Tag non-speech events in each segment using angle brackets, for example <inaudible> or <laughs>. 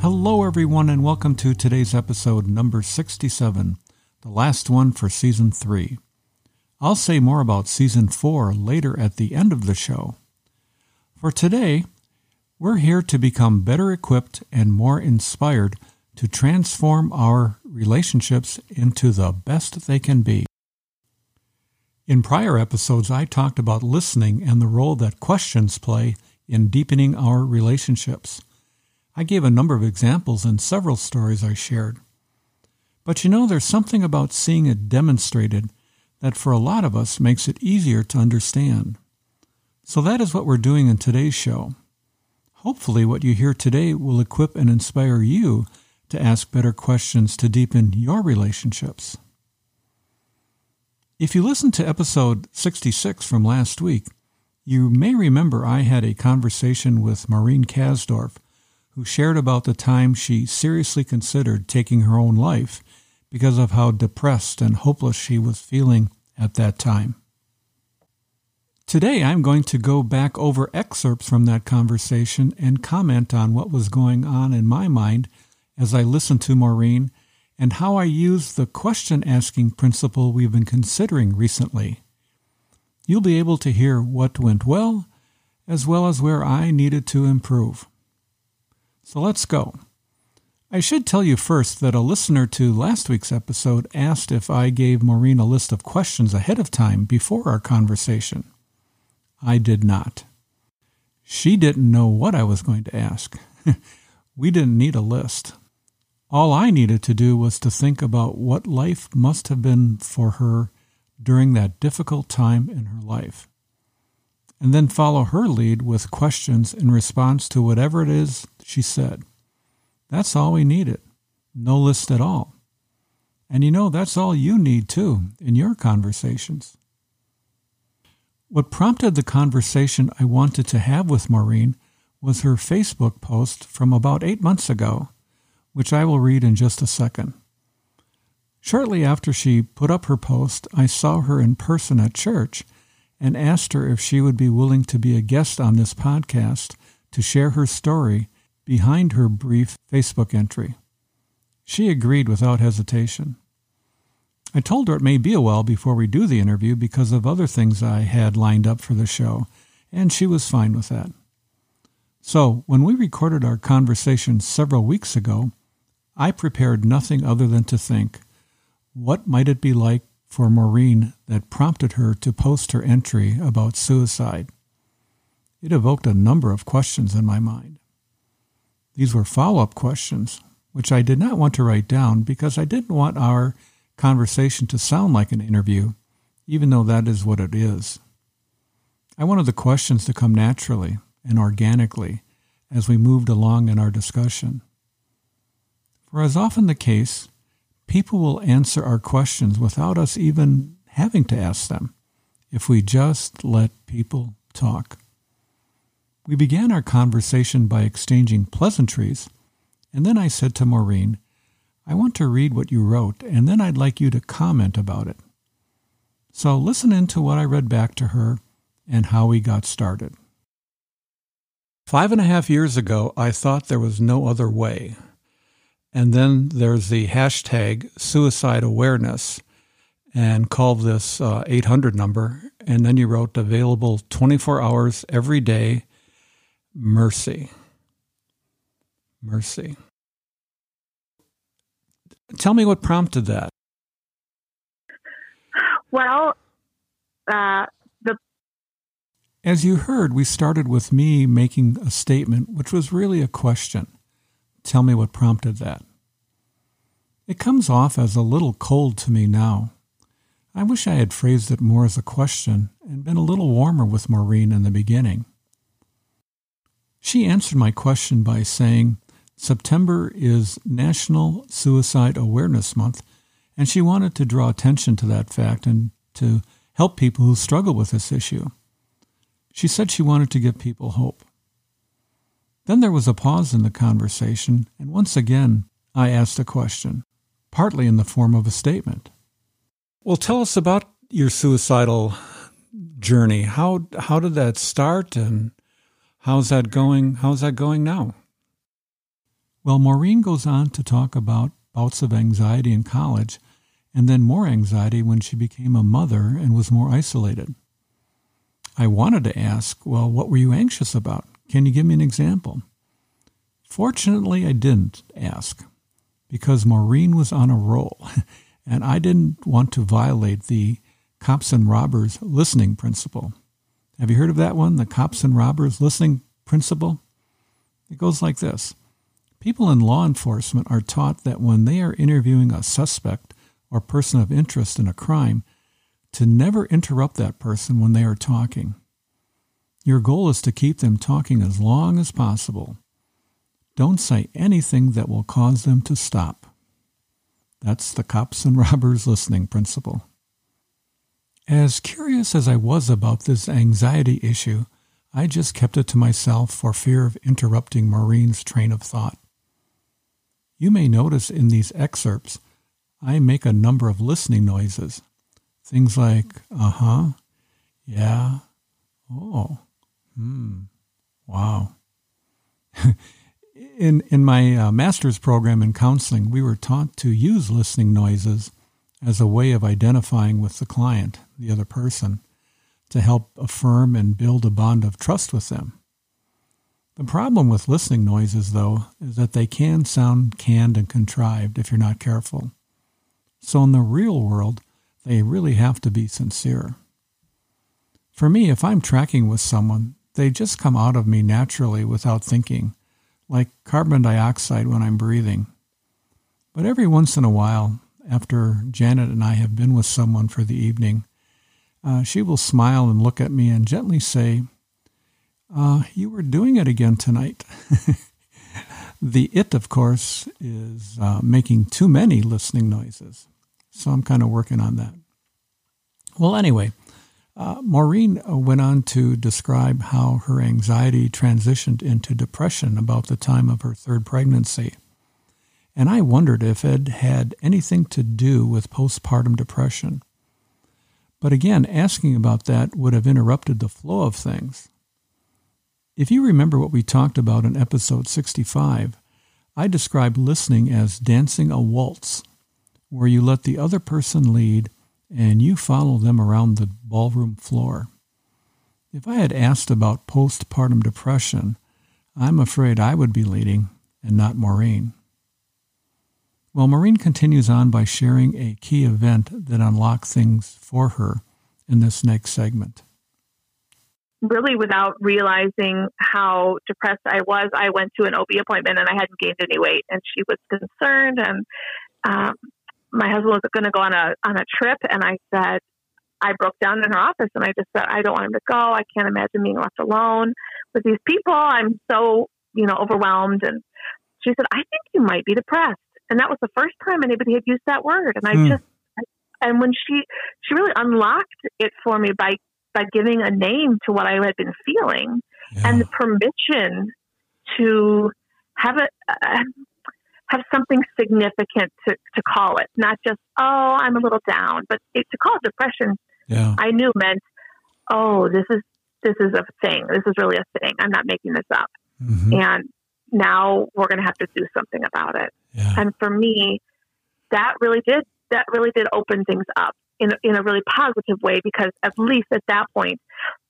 Hello, everyone, and welcome to today's episode number 67, the last one for season 3. I'll say more about season 4 later at the end of the show. For today, we're here to become better equipped and more inspired to transform our relationships into the best they can be. In prior episodes, I talked about listening and the role that questions play in deepening our relationships. I gave a number of examples in several stories I shared. But you know, there's something about seeing it demonstrated that for a lot of us makes it easier to understand. So that is what we're doing in today's show. Hopefully, what you hear today will equip and inspire you to ask better questions to deepen your relationships. If you listened to episode 66 from last week, you may remember I had a conversation with Maureen Kasdorf who shared about the time she seriously considered taking her own life because of how depressed and hopeless she was feeling at that time. Today, I'm going to go back over excerpts from that conversation and comment on what was going on in my mind as I listened to Maureen and how I used the question asking principle we've been considering recently. You'll be able to hear what went well, as well as where I needed to improve. So let's go. I should tell you first that a listener to last week's episode asked if I gave Maureen a list of questions ahead of time before our conversation. I did not. She didn't know what I was going to ask. <laughs> we didn't need a list. All I needed to do was to think about what life must have been for her during that difficult time in her life and then follow her lead with questions in response to whatever it is she said. That's all we needed. No list at all. And you know, that's all you need too in your conversations. What prompted the conversation I wanted to have with Maureen was her Facebook post from about eight months ago, which I will read in just a second. Shortly after she put up her post, I saw her in person at church and asked her if she would be willing to be a guest on this podcast to share her story behind her brief Facebook entry. She agreed without hesitation. I told her it may be a while before we do the interview because of other things I had lined up for the show, and she was fine with that. So, when we recorded our conversation several weeks ago, I prepared nothing other than to think, what might it be like for Maureen that prompted her to post her entry about suicide. It evoked a number of questions in my mind. These were follow up questions, which I did not want to write down because I didn't want our conversation to sound like an interview, even though that is what it is. I wanted the questions to come naturally and organically as we moved along in our discussion. For as often the case, people will answer our questions without us even having to ask them if we just let people talk. We began our conversation by exchanging pleasantries, and then I said to Maureen, I want to read what you wrote, and then I'd like you to comment about it. So listen in to what I read back to her and how we got started. Five and a half years ago, I thought there was no other way. And then there's the hashtag suicide awareness and called this uh, 800 number. And then you wrote available 24 hours every day, mercy. Mercy. Tell me what prompted that. Well, uh, the. As you heard, we started with me making a statement, which was really a question. Tell me what prompted that. It comes off as a little cold to me now. I wish I had phrased it more as a question and been a little warmer with Maureen in the beginning. She answered my question by saying, September is National Suicide Awareness Month, and she wanted to draw attention to that fact and to help people who struggle with this issue. She said she wanted to give people hope. Then there was a pause in the conversation, and once again I asked a question, partly in the form of a statement. Well, tell us about your suicidal journey. How how did that start and how's that going? How's that going now? Well, Maureen goes on to talk about bouts of anxiety in college and then more anxiety when she became a mother and was more isolated. I wanted to ask, well, what were you anxious about? Can you give me an example? Fortunately, I didn't ask because Maureen was on a roll <laughs> and I didn't want to violate the cops and robbers listening principle. Have you heard of that one? The cops and robbers listening principle? It goes like this People in law enforcement are taught that when they are interviewing a suspect or person of interest in a crime, to never interrupt that person when they are talking. Your goal is to keep them talking as long as possible. Don't say anything that will cause them to stop. That's the cops and <laughs> robbers listening principle. As curious as I was about this anxiety issue, I just kept it to myself for fear of interrupting Maureen's train of thought. You may notice in these excerpts, I make a number of listening noises. Things like, uh huh, yeah, oh, hmm, wow. <laughs> in, in my uh, master's program in counseling, we were taught to use listening noises as a way of identifying with the client, the other person, to help affirm and build a bond of trust with them. The problem with listening noises, though, is that they can sound canned and contrived if you're not careful. So in the real world, they really have to be sincere. For me, if I'm tracking with someone, they just come out of me naturally without thinking, like carbon dioxide when I'm breathing. But every once in a while, after Janet and I have been with someone for the evening, uh, she will smile and look at me and gently say, uh, you were doing it again tonight. <laughs> the it, of course, is uh, making too many listening noises. So I'm kind of working on that. Well, anyway, uh, Maureen uh, went on to describe how her anxiety transitioned into depression about the time of her third pregnancy. And I wondered if it had anything to do with postpartum depression. But again, asking about that would have interrupted the flow of things. If you remember what we talked about in episode 65, I described listening as dancing a waltz, where you let the other person lead and you follow them around the ballroom floor. If I had asked about postpartum depression, I'm afraid I would be leading and not Maureen. Well, Maureen continues on by sharing a key event that unlocked things for her in this next segment really without realizing how depressed I was, I went to an OB appointment and I hadn't gained any weight, and she was concerned. And um, my husband was going to go on a on a trip, and I said, I broke down in her office, and I just said, I don't want him to go. I can't imagine being left alone with these people. I'm so you know overwhelmed. And she said, I think you might be depressed, and that was the first time anybody had used that word, and I hmm. just. And when she she really unlocked it for me by by giving a name to what I had been feeling yeah. and the permission to have a uh, have something significant to, to call it, not just oh I'm a little down, but it, to call it depression. Yeah. I knew meant oh this is this is a thing. This is really a thing. I'm not making this up. Mm-hmm. And now we're going to have to do something about it. Yeah. And for me, that really did that really did open things up in in a really positive way because at least at that point,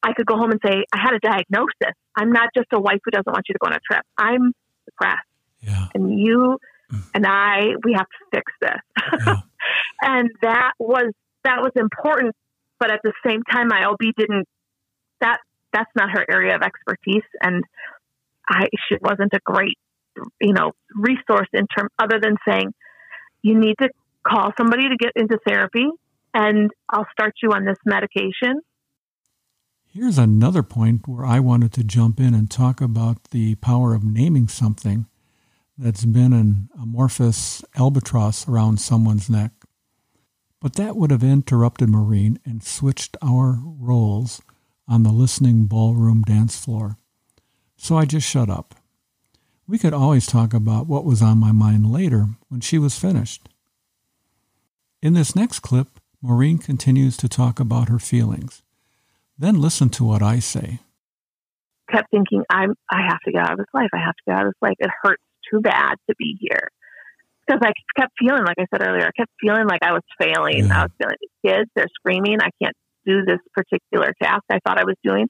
I could go home and say, I had a diagnosis. I'm not just a wife who doesn't want you to go on a trip. I'm depressed. Yeah. And you mm. and I, we have to fix this. Yeah. <laughs> and that was, that was important. But at the same time, my OB didn't, that, that's not her area of expertise. And I, she wasn't a great, you know, resource in term other than saying, you need to call somebody to get into therapy and I'll start you on this medication. Here's another point where I wanted to jump in and talk about the power of naming something that's been an amorphous albatross around someone's neck. But that would have interrupted Maureen and switched our roles on the listening ballroom dance floor. So I just shut up. We could always talk about what was on my mind later when she was finished. In this next clip, Maureen continues to talk about her feelings. Then listen to what I say. Kept thinking, I'm, I have to get out of this life. I have to get out of this life. It hurts too bad to be here. Because I kept feeling, like I said earlier, I kept feeling like I was failing. Yeah. I was feeling the kids, they're screaming. I can't do this particular task I thought I was doing.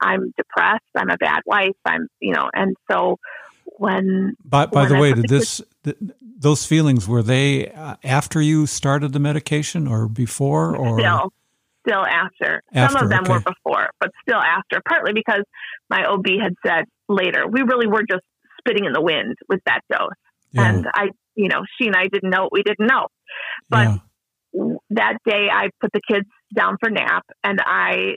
I'm depressed. I'm a bad wife. I'm, you know, and so when. By, by when the way, did this, th- those feelings, were they uh, after you started the medication or before or? Still, still after. after Some of them okay. were before, but still after, partly because my OB had said later, we really were just spitting in the wind with that dose. Yeah. And I, you know, she and I didn't know what we didn't know. But yeah. that day I put the kids down for nap and I.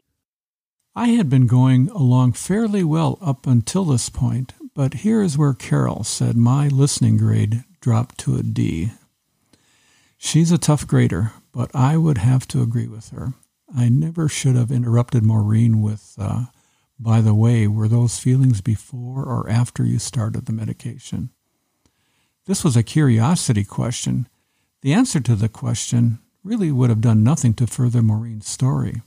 I had been going along fairly well up until this point, but here is where Carol said my listening grade dropped to a D. She's a tough grader, but I would have to agree with her. I never should have interrupted Maureen with, uh, by the way, were those feelings before or after you started the medication? This was a curiosity question. The answer to the question really would have done nothing to further Maureen's story.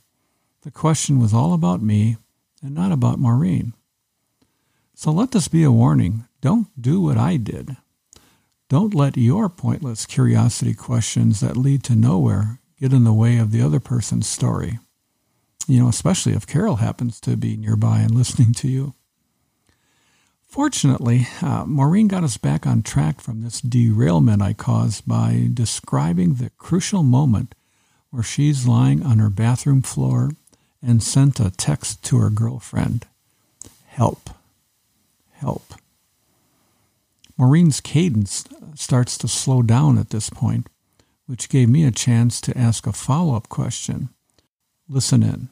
The question was all about me and not about Maureen. So let this be a warning. Don't do what I did. Don't let your pointless curiosity questions that lead to nowhere get in the way of the other person's story. You know, especially if Carol happens to be nearby and listening to you. Fortunately, uh, Maureen got us back on track from this derailment I caused by describing the crucial moment where she's lying on her bathroom floor and sent a text to her girlfriend Help. Help. Maureen's cadence starts to slow down at this point, which gave me a chance to ask a follow up question. Listen in.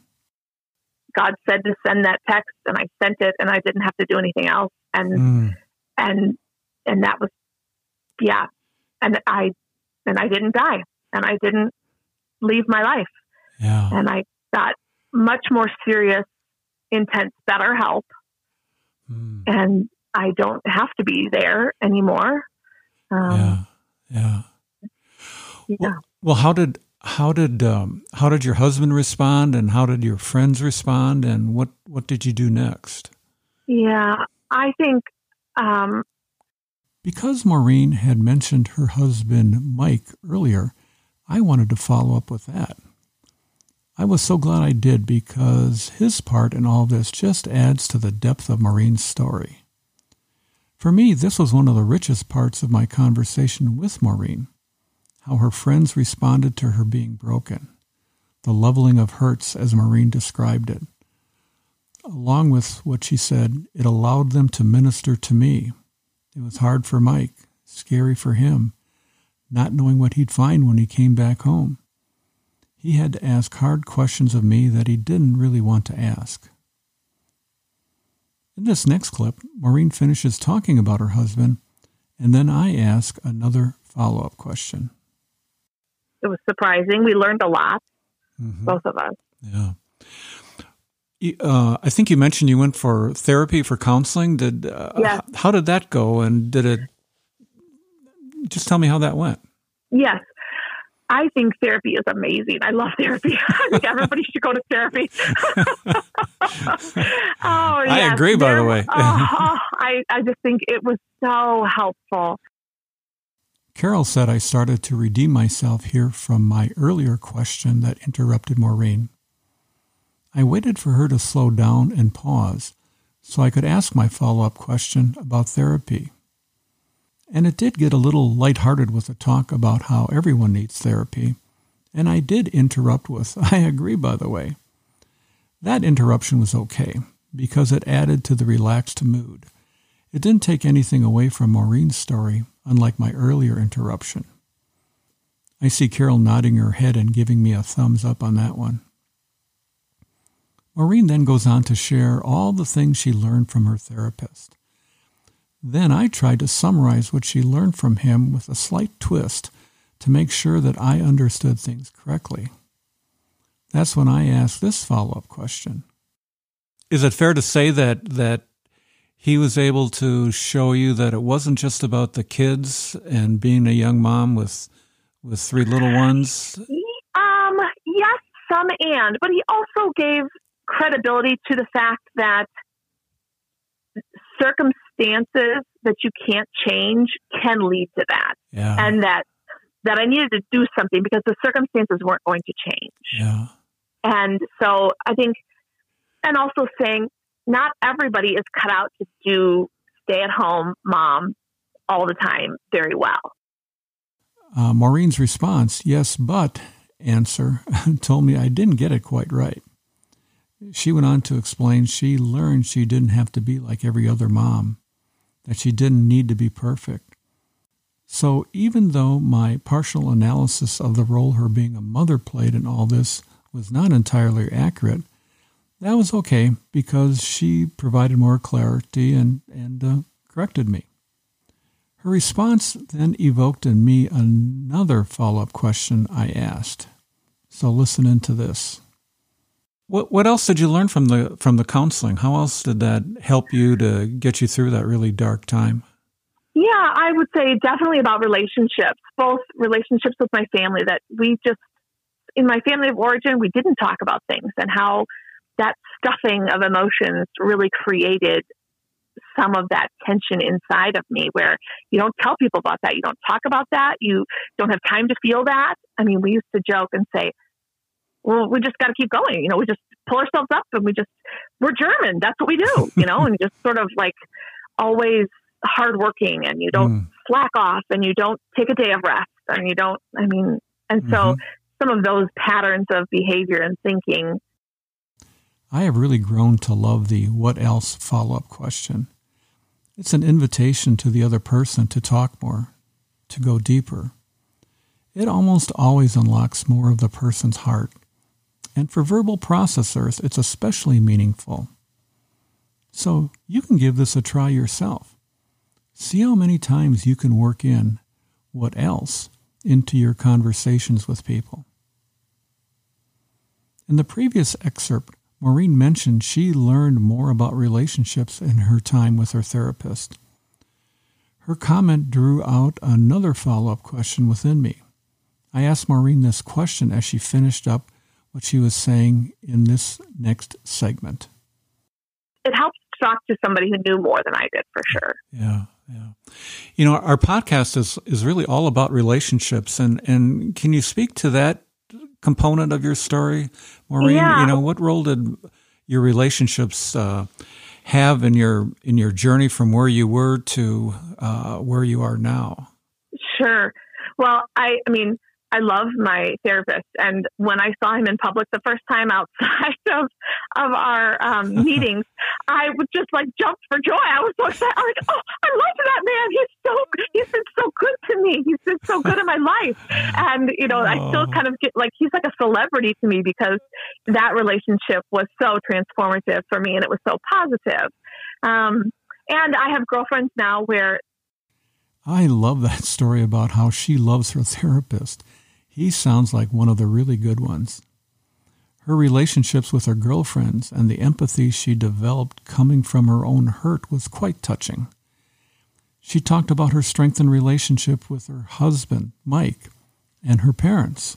God said to send that text, and I sent it, and I didn't have to do anything else, and mm. and and that was, yeah, and I and I didn't die, and I didn't leave my life, yeah, and I got much more serious, intense, better help, mm. and I don't have to be there anymore. Um, yeah, yeah. Yeah. Well, well, how did how did um, how did your husband respond, and how did your friends respond, and what what did you do next? Yeah, I think um, because Maureen had mentioned her husband Mike earlier, I wanted to follow up with that. I was so glad I did because his part in all this just adds to the depth of Maureen's story. For me, this was one of the richest parts of my conversation with Maureen how her friends responded to her being broken, the leveling of hurts as Maureen described it. Along with what she said, it allowed them to minister to me. It was hard for Mike, scary for him, not knowing what he'd find when he came back home. He had to ask hard questions of me that he didn't really want to ask. In this next clip, Maureen finishes talking about her husband, and then I ask another follow up question it was surprising. We learned a lot, mm-hmm. both of us. Yeah. Uh, I think you mentioned you went for therapy for counseling. Did uh, yes. how did that go? And did it? Just tell me how that went. Yes, I think therapy is amazing. I love therapy. <laughs> I think <laughs> everybody should go to therapy. <laughs> oh, yes. I agree. By there, the way, oh, I I just think it was so helpful. Carol said I started to redeem myself here from my earlier question that interrupted Maureen. I waited for her to slow down and pause so I could ask my follow up question about therapy. And it did get a little lighthearted with a talk about how everyone needs therapy. And I did interrupt with, <laughs> I agree, by the way. That interruption was okay because it added to the relaxed mood. It didn't take anything away from Maureen's story unlike my earlier interruption. I see Carol nodding her head and giving me a thumbs up on that one. Maureen then goes on to share all the things she learned from her therapist. Then I tried to summarize what she learned from him with a slight twist to make sure that I understood things correctly. That's when I asked this follow up question. Is it fair to say that, that he was able to show you that it wasn't just about the kids and being a young mom with with three little ones? Um, yes, some and, but he also gave credibility to the fact that circumstances that you can't change can lead to that. Yeah. And that that I needed to do something because the circumstances weren't going to change. Yeah. And so I think and also saying not everybody is cut out to do stay at home mom all the time very well. Uh, Maureen's response, yes, but answer, <laughs> told me I didn't get it quite right. She went on to explain she learned she didn't have to be like every other mom, that she didn't need to be perfect. So even though my partial analysis of the role her being a mother played in all this was not entirely accurate, that was okay because she provided more clarity and, and uh, corrected me. Her response then evoked in me another follow up question I asked. So listen into this. What what else did you learn from the from the counseling? How else did that help you to get you through that really dark time? Yeah, I would say definitely about relationships, both relationships with my family that we just in my family of origin we didn't talk about things and how that stuffing of emotions really created some of that tension inside of me where you don't tell people about that. You don't talk about that. You don't have time to feel that. I mean, we used to joke and say, well, we just got to keep going. You know, we just pull ourselves up and we just, we're German. That's what we do, <laughs> you know, and just sort of like always hardworking and you don't mm. slack off and you don't take a day of rest and you don't, I mean, and so mm-hmm. some of those patterns of behavior and thinking I have really grown to love the what else follow up question. It's an invitation to the other person to talk more, to go deeper. It almost always unlocks more of the person's heart. And for verbal processors, it's especially meaningful. So you can give this a try yourself. See how many times you can work in what else into your conversations with people. In the previous excerpt, Maureen mentioned she learned more about relationships in her time with her therapist. Her comment drew out another follow up question within me. I asked Maureen this question as she finished up what she was saying in this next segment. It helps talk to somebody who knew more than I did for sure. Yeah, yeah. You know, our podcast is is really all about relationships and and can you speak to that component of your story, Maureen? Yeah. You know, what role did your relationships uh, have in your in your journey from where you were to uh, where you are now? Sure. Well, I, I mean, I love my therapist, and when I saw him in public the first time outside <laughs> of of our um, <laughs> meetings, I would just like jump for joy. I was so excited. I was like, "Oh, I love that man! He's so he's been so good to me. He's been so good in my life." <laughs> And you know, I still kind of get like he's like a celebrity to me because that relationship was so transformative for me, and it was so positive. Um, and I have girlfriends now where I love that story about how she loves her therapist. He sounds like one of the really good ones. Her relationships with her girlfriends and the empathy she developed coming from her own hurt was quite touching. She talked about her strengthened relationship with her husband, Mike, and her parents.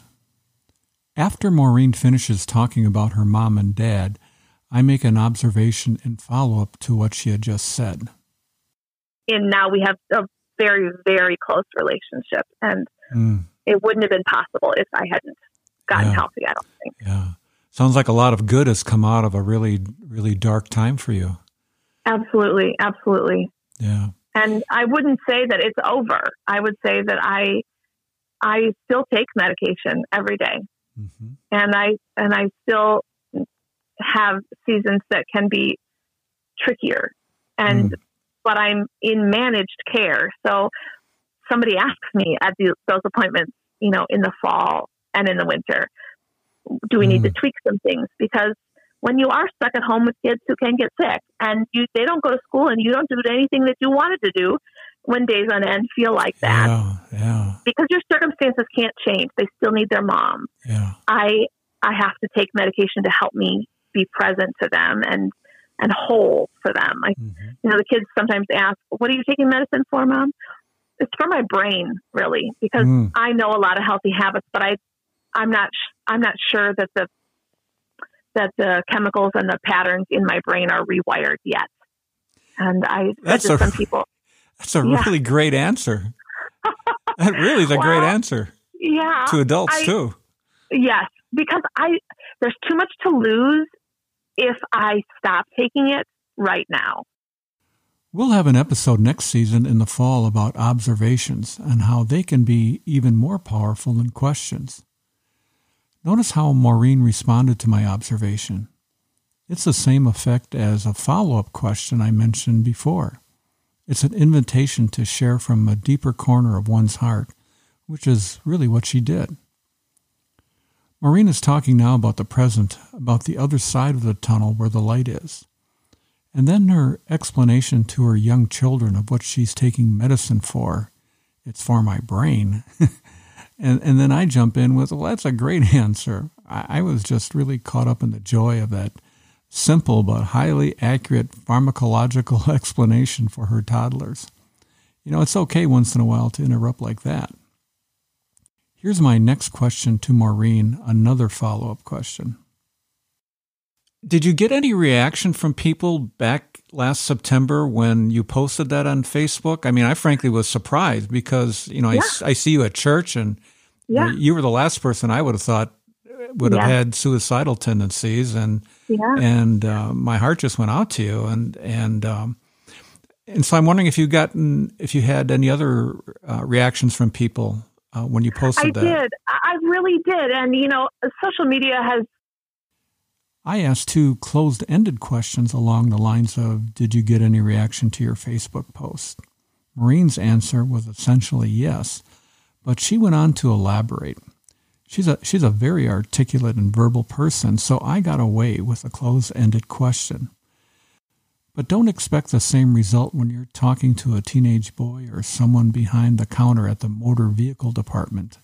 After Maureen finishes talking about her mom and dad, I make an observation in follow up to what she had just said. And now we have a very, very close relationship. And mm it wouldn't have been possible if I hadn't gotten yeah. healthy. I don't think. Yeah, sounds like a lot of good has come out of a really, really dark time for you. Absolutely, absolutely. Yeah. And I wouldn't say that it's over. I would say that I, I still take medication every day. Mm-hmm. and I and I still have seasons that can be trickier, and mm. but I'm in managed care, so somebody asks me at the, those appointments, you know, in the fall and in the winter, do we need to mm. tweak some things? Because when you are stuck at home with kids who can get sick and you they don't go to school and you don't do anything that you wanted to do when days on end feel like that. Yeah, yeah. Because your circumstances can't change. They still need their mom. Yeah. I I have to take medication to help me be present to them and and whole for them. I, mm-hmm. you know, the kids sometimes ask, "What are you taking medicine for, mom?" It's for my brain, really, because mm. I know a lot of healthy habits, but I I'm not I'm not sure that the that the chemicals and the patterns in my brain are rewired yet. And I that's a, some people. <laughs> That's a yeah. really great answer. that really is a well, great answer. Yeah. To adults I, too. Yes, because I there's too much to lose if I stop taking it right now. We'll have an episode next season in the fall about observations and how they can be even more powerful than questions. Notice how Maureen responded to my observation. It's the same effect as a follow up question I mentioned before. It's an invitation to share from a deeper corner of one's heart, which is really what she did. Maureen is talking now about the present, about the other side of the tunnel where the light is. And then her explanation to her young children of what she's taking medicine for. It's for my brain. <laughs> And, and then I jump in with, well, that's a great <laughs> answer. I, I was just really caught up in the joy of that simple but highly accurate pharmacological <laughs> explanation for her toddlers. You know, it's okay once in a while to interrupt like that. Here's my next question to Maureen, another follow up question. Did you get any reaction from people back last September when you posted that on Facebook? I mean, I frankly was surprised because, you know, yeah. I, I see you at church and yeah. you were the last person I would have thought would have had suicidal tendencies and yeah. and uh, my heart just went out to you and and um, and so I'm wondering if you gotten if you had any other uh, reactions from people uh, when you posted I that. I did. I really did. And you know, social media has I asked two closed ended questions along the lines of Did you get any reaction to your Facebook post? Maureen's answer was essentially yes, but she went on to elaborate. She's a, she's a very articulate and verbal person, so I got away with a closed ended question. But don't expect the same result when you're talking to a teenage boy or someone behind the counter at the motor vehicle department.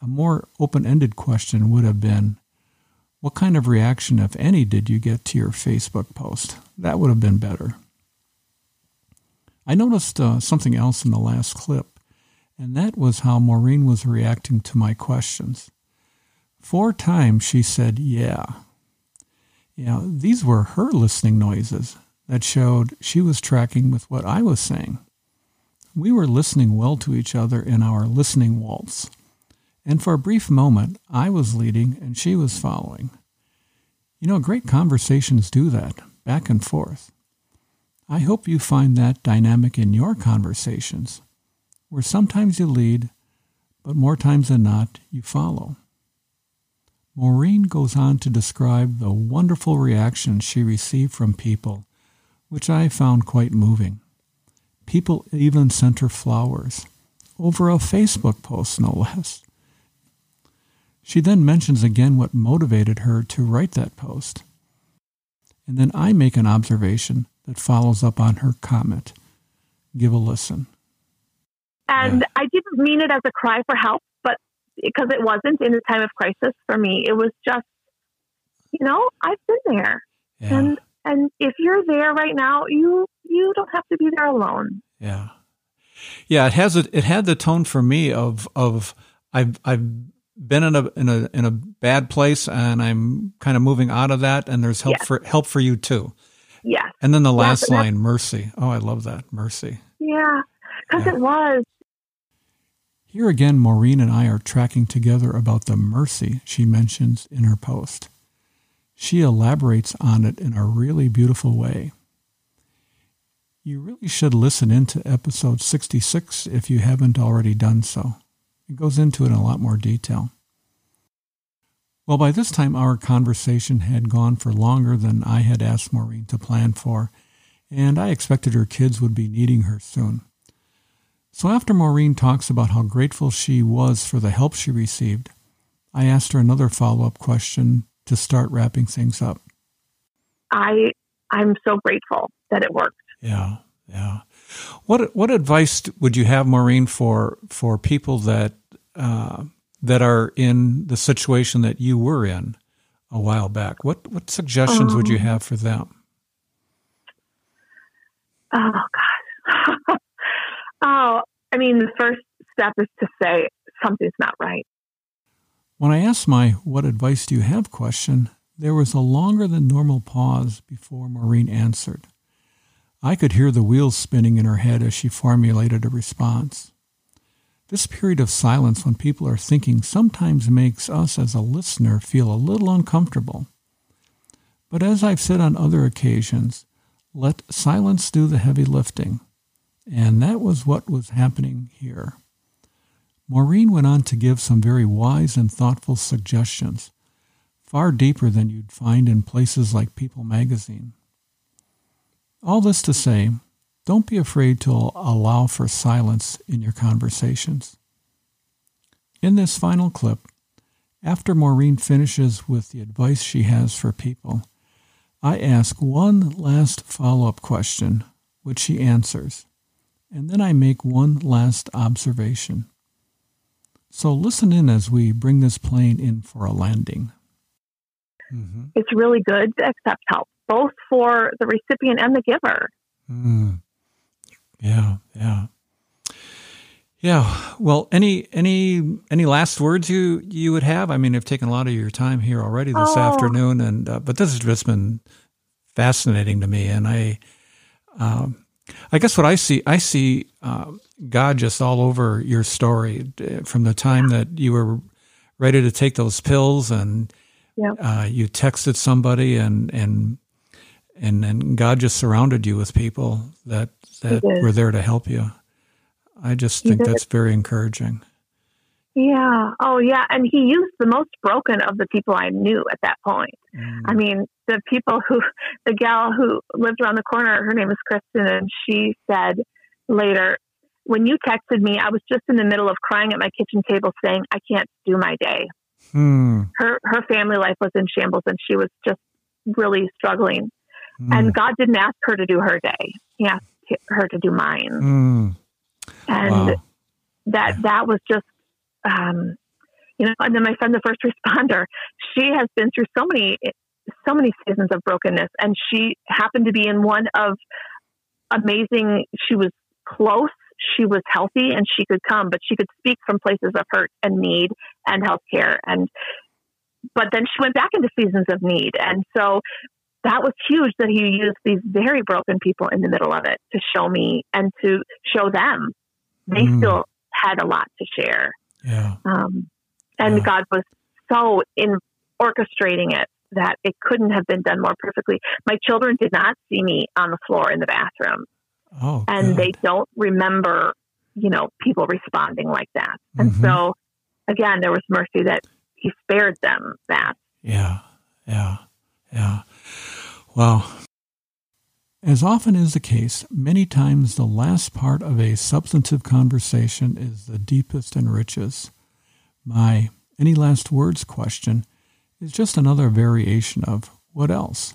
A more open ended question would have been what kind of reaction, if any, did you get to your Facebook post? That would have been better. I noticed uh, something else in the last clip, and that was how Maureen was reacting to my questions. Four times she said, Yeah. Yeah, these were her listening noises that showed she was tracking with what I was saying. We were listening well to each other in our listening waltz. And for a brief moment, I was leading and she was following. You know, great conversations do that, back and forth. I hope you find that dynamic in your conversations, where sometimes you lead, but more times than not, you follow. Maureen goes on to describe the wonderful reactions she received from people, which I found quite moving. People even sent her flowers, over a Facebook post, no less. She then mentions again what motivated her to write that post. And then I make an observation that follows up on her comment. Give a listen. And yeah. I didn't mean it as a cry for help, but because it wasn't in a time of crisis for me, it was just, you know, I've been there. Yeah. And and if you're there right now, you you don't have to be there alone. Yeah. Yeah, it has a, it had the tone for me of of I've I've been in a in a in a bad place and I'm kind of moving out of that and there's help for help for you too. Yeah. And then the last yes, line, mercy. Oh, I love that. Mercy. Yeah. Cuz yeah. it was. Here again Maureen and I are tracking together about the mercy she mentions in her post. She elaborates on it in a really beautiful way. You really should listen into episode 66 if you haven't already done so. It goes into it in a lot more detail. Well, by this time, our conversation had gone for longer than I had asked Maureen to plan for, and I expected her kids would be needing her soon. So after Maureen talks about how grateful she was for the help she received, I asked her another follow up question to start wrapping things up. I I'm so grateful that it worked. Yeah, yeah. What what advice would you have, Maureen, for for people that uh, that are in the situation that you were in a while back? What what suggestions um, would you um, have for them? Oh God. <laughs> oh, I mean, the first step is to say something's not right. When I asked my "What advice do you have?" question, there was a longer than normal pause before Maureen answered. I could hear the wheels spinning in her head as she formulated a response. This period of silence when people are thinking sometimes makes us as a listener feel a little uncomfortable. But as I've said on other occasions, let silence do the heavy lifting. And that was what was happening here. Maureen went on to give some very wise and thoughtful suggestions, far deeper than you'd find in places like People magazine. All this to say, don't be afraid to allow for silence in your conversations. In this final clip, after Maureen finishes with the advice she has for people, I ask one last follow up question, which she answers, and then I make one last observation. So listen in as we bring this plane in for a landing. Mm-hmm. It's really good to accept help both for the recipient and the giver. Mm. Yeah, yeah. Yeah. Well, any any any last words you you would have? I mean, I've taken a lot of your time here already this oh. afternoon, and uh, but this has just been fascinating to me, and I, um, I guess what I see, I see uh, God just all over your story from the time that you were ready to take those pills, and yep. uh, you texted somebody, and and and and God just surrounded you with people that that were there to help you. I just think that's very encouraging. Yeah. Oh, yeah. And he used the most broken of the people I knew at that point. Mm. I mean, the people who, the gal who lived around the corner, her name is Kristen, and she said later, when you texted me, I was just in the middle of crying at my kitchen table saying, I can't do my day. Hmm. Her, her family life was in shambles and she was just really struggling. Mm. And God didn't ask her to do her day. He asked her to do mine. Mm. And wow. that that was just um, you know, and then my friend, the first <laughs> responder, she has been through so many so many seasons of brokenness and she happened to be in one of amazing she was close she was healthy and she could come but she could speak from places of hurt and need and healthcare and but then she went back into seasons of need and so that was huge that he used these very broken people in the middle of it to show me and to show them they mm. still had a lot to share. Yeah. Um, and yeah. God was so in orchestrating it that it couldn't have been done more perfectly. My children did not see me on the floor in the bathroom. Oh, and they don't remember, you know, people responding like that. And mm-hmm. so, again, there was mercy that he spared them that. Yeah, yeah, yeah. Wow. As often is the case, many times the last part of a substantive conversation is the deepest and richest. My any last words question is just another variation of what else?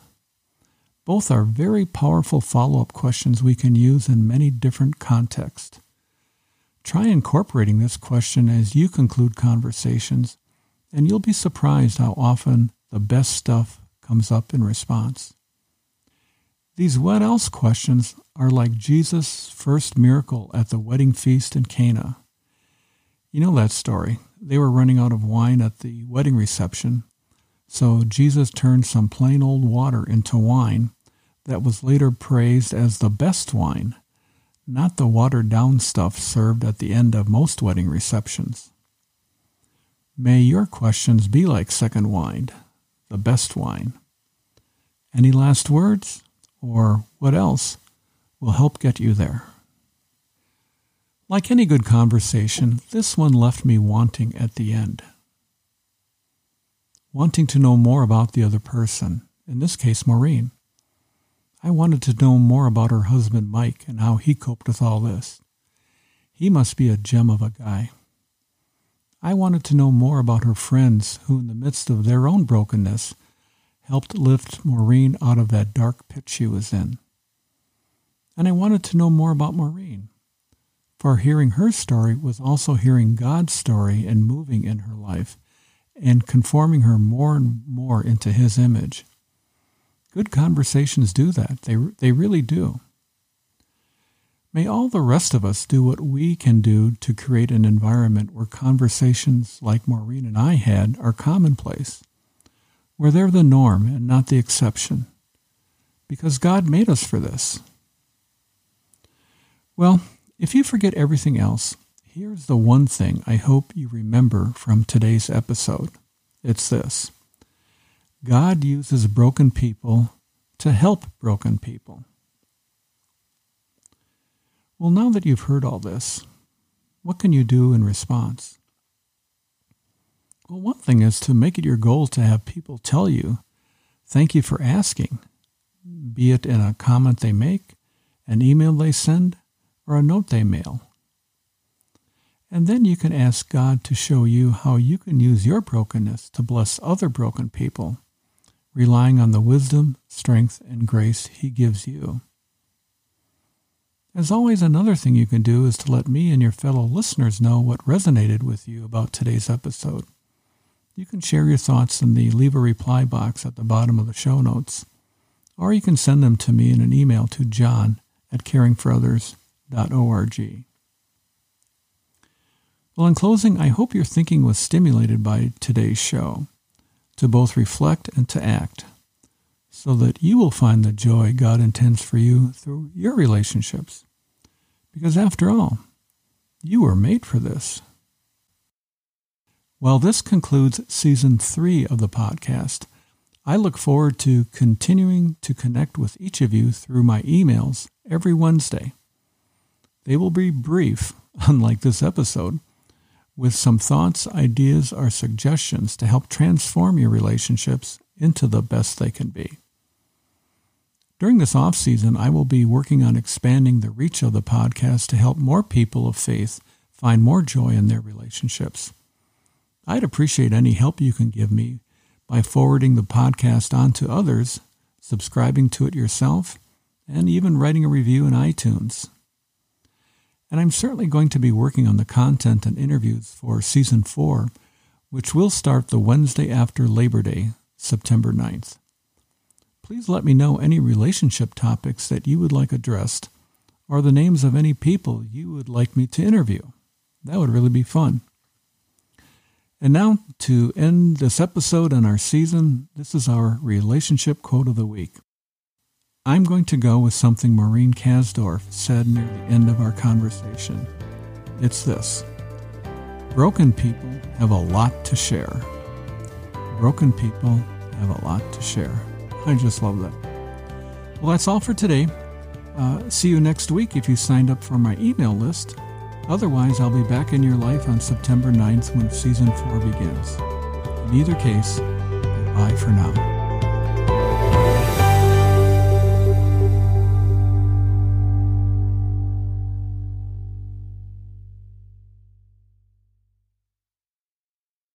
Both are very powerful follow up questions we can use in many different contexts. Try incorporating this question as you conclude conversations, and you'll be surprised how often the best stuff comes up in response. These what else questions are like Jesus' first miracle at the wedding feast in Cana. You know that story. They were running out of wine at the wedding reception, so Jesus turned some plain old water into wine that was later praised as the best wine, not the watered down stuff served at the end of most wedding receptions. May your questions be like second wine, the best wine. Any last words? Or what else will help get you there. Like any good conversation, this one left me wanting at the end. Wanting to know more about the other person, in this case, Maureen. I wanted to know more about her husband, Mike, and how he coped with all this. He must be a gem of a guy. I wanted to know more about her friends who, in the midst of their own brokenness, helped lift Maureen out of that dark pit she was in. And I wanted to know more about Maureen. For hearing her story was also hearing God's story and moving in her life and conforming her more and more into His image. Good conversations do that. They, they really do. May all the rest of us do what we can do to create an environment where conversations like Maureen and I had are commonplace, where they're the norm and not the exception, because God made us for this. Well, if you forget everything else, here's the one thing I hope you remember from today's episode. It's this God uses broken people to help broken people. Well, now that you've heard all this, what can you do in response? Well, one thing is to make it your goal to have people tell you, thank you for asking, be it in a comment they make, an email they send, or a note they mail. And then you can ask God to show you how you can use your brokenness to bless other broken people, relying on the wisdom, strength, and grace He gives you. As always, another thing you can do is to let me and your fellow listeners know what resonated with you about today's episode. You can share your thoughts in the Leave a Reply box at the bottom of the show notes, or you can send them to me in an email to john at caringforothers.org. Well, in closing, I hope your thinking was stimulated by today's show to both reflect and to act so that you will find the joy God intends for you through your relationships. Because after all, you were made for this. Well, this concludes season three of the podcast. I look forward to continuing to connect with each of you through my emails every Wednesday. They will be brief, <laughs> unlike this episode, with some thoughts, ideas, or suggestions to help transform your relationships into the best they can be. During this off season, I will be working on expanding the reach of the podcast to help more people of faith find more joy in their relationships. I'd appreciate any help you can give me by forwarding the podcast on to others, subscribing to it yourself, and even writing a review in iTunes. And I'm certainly going to be working on the content and interviews for season four, which will start the Wednesday after Labor Day, September 9th please let me know any relationship topics that you would like addressed or the names of any people you would like me to interview. That would really be fun. And now, to end this episode and our season, this is our relationship quote of the week. I'm going to go with something Maureen Kasdorf said near the end of our conversation. It's this Broken people have a lot to share. Broken people have a lot to share. I just love that. Well, that's all for today. Uh, see you next week if you signed up for my email list. Otherwise, I'll be back in your life on September 9th when season 4 begins. In either case, goodbye for now.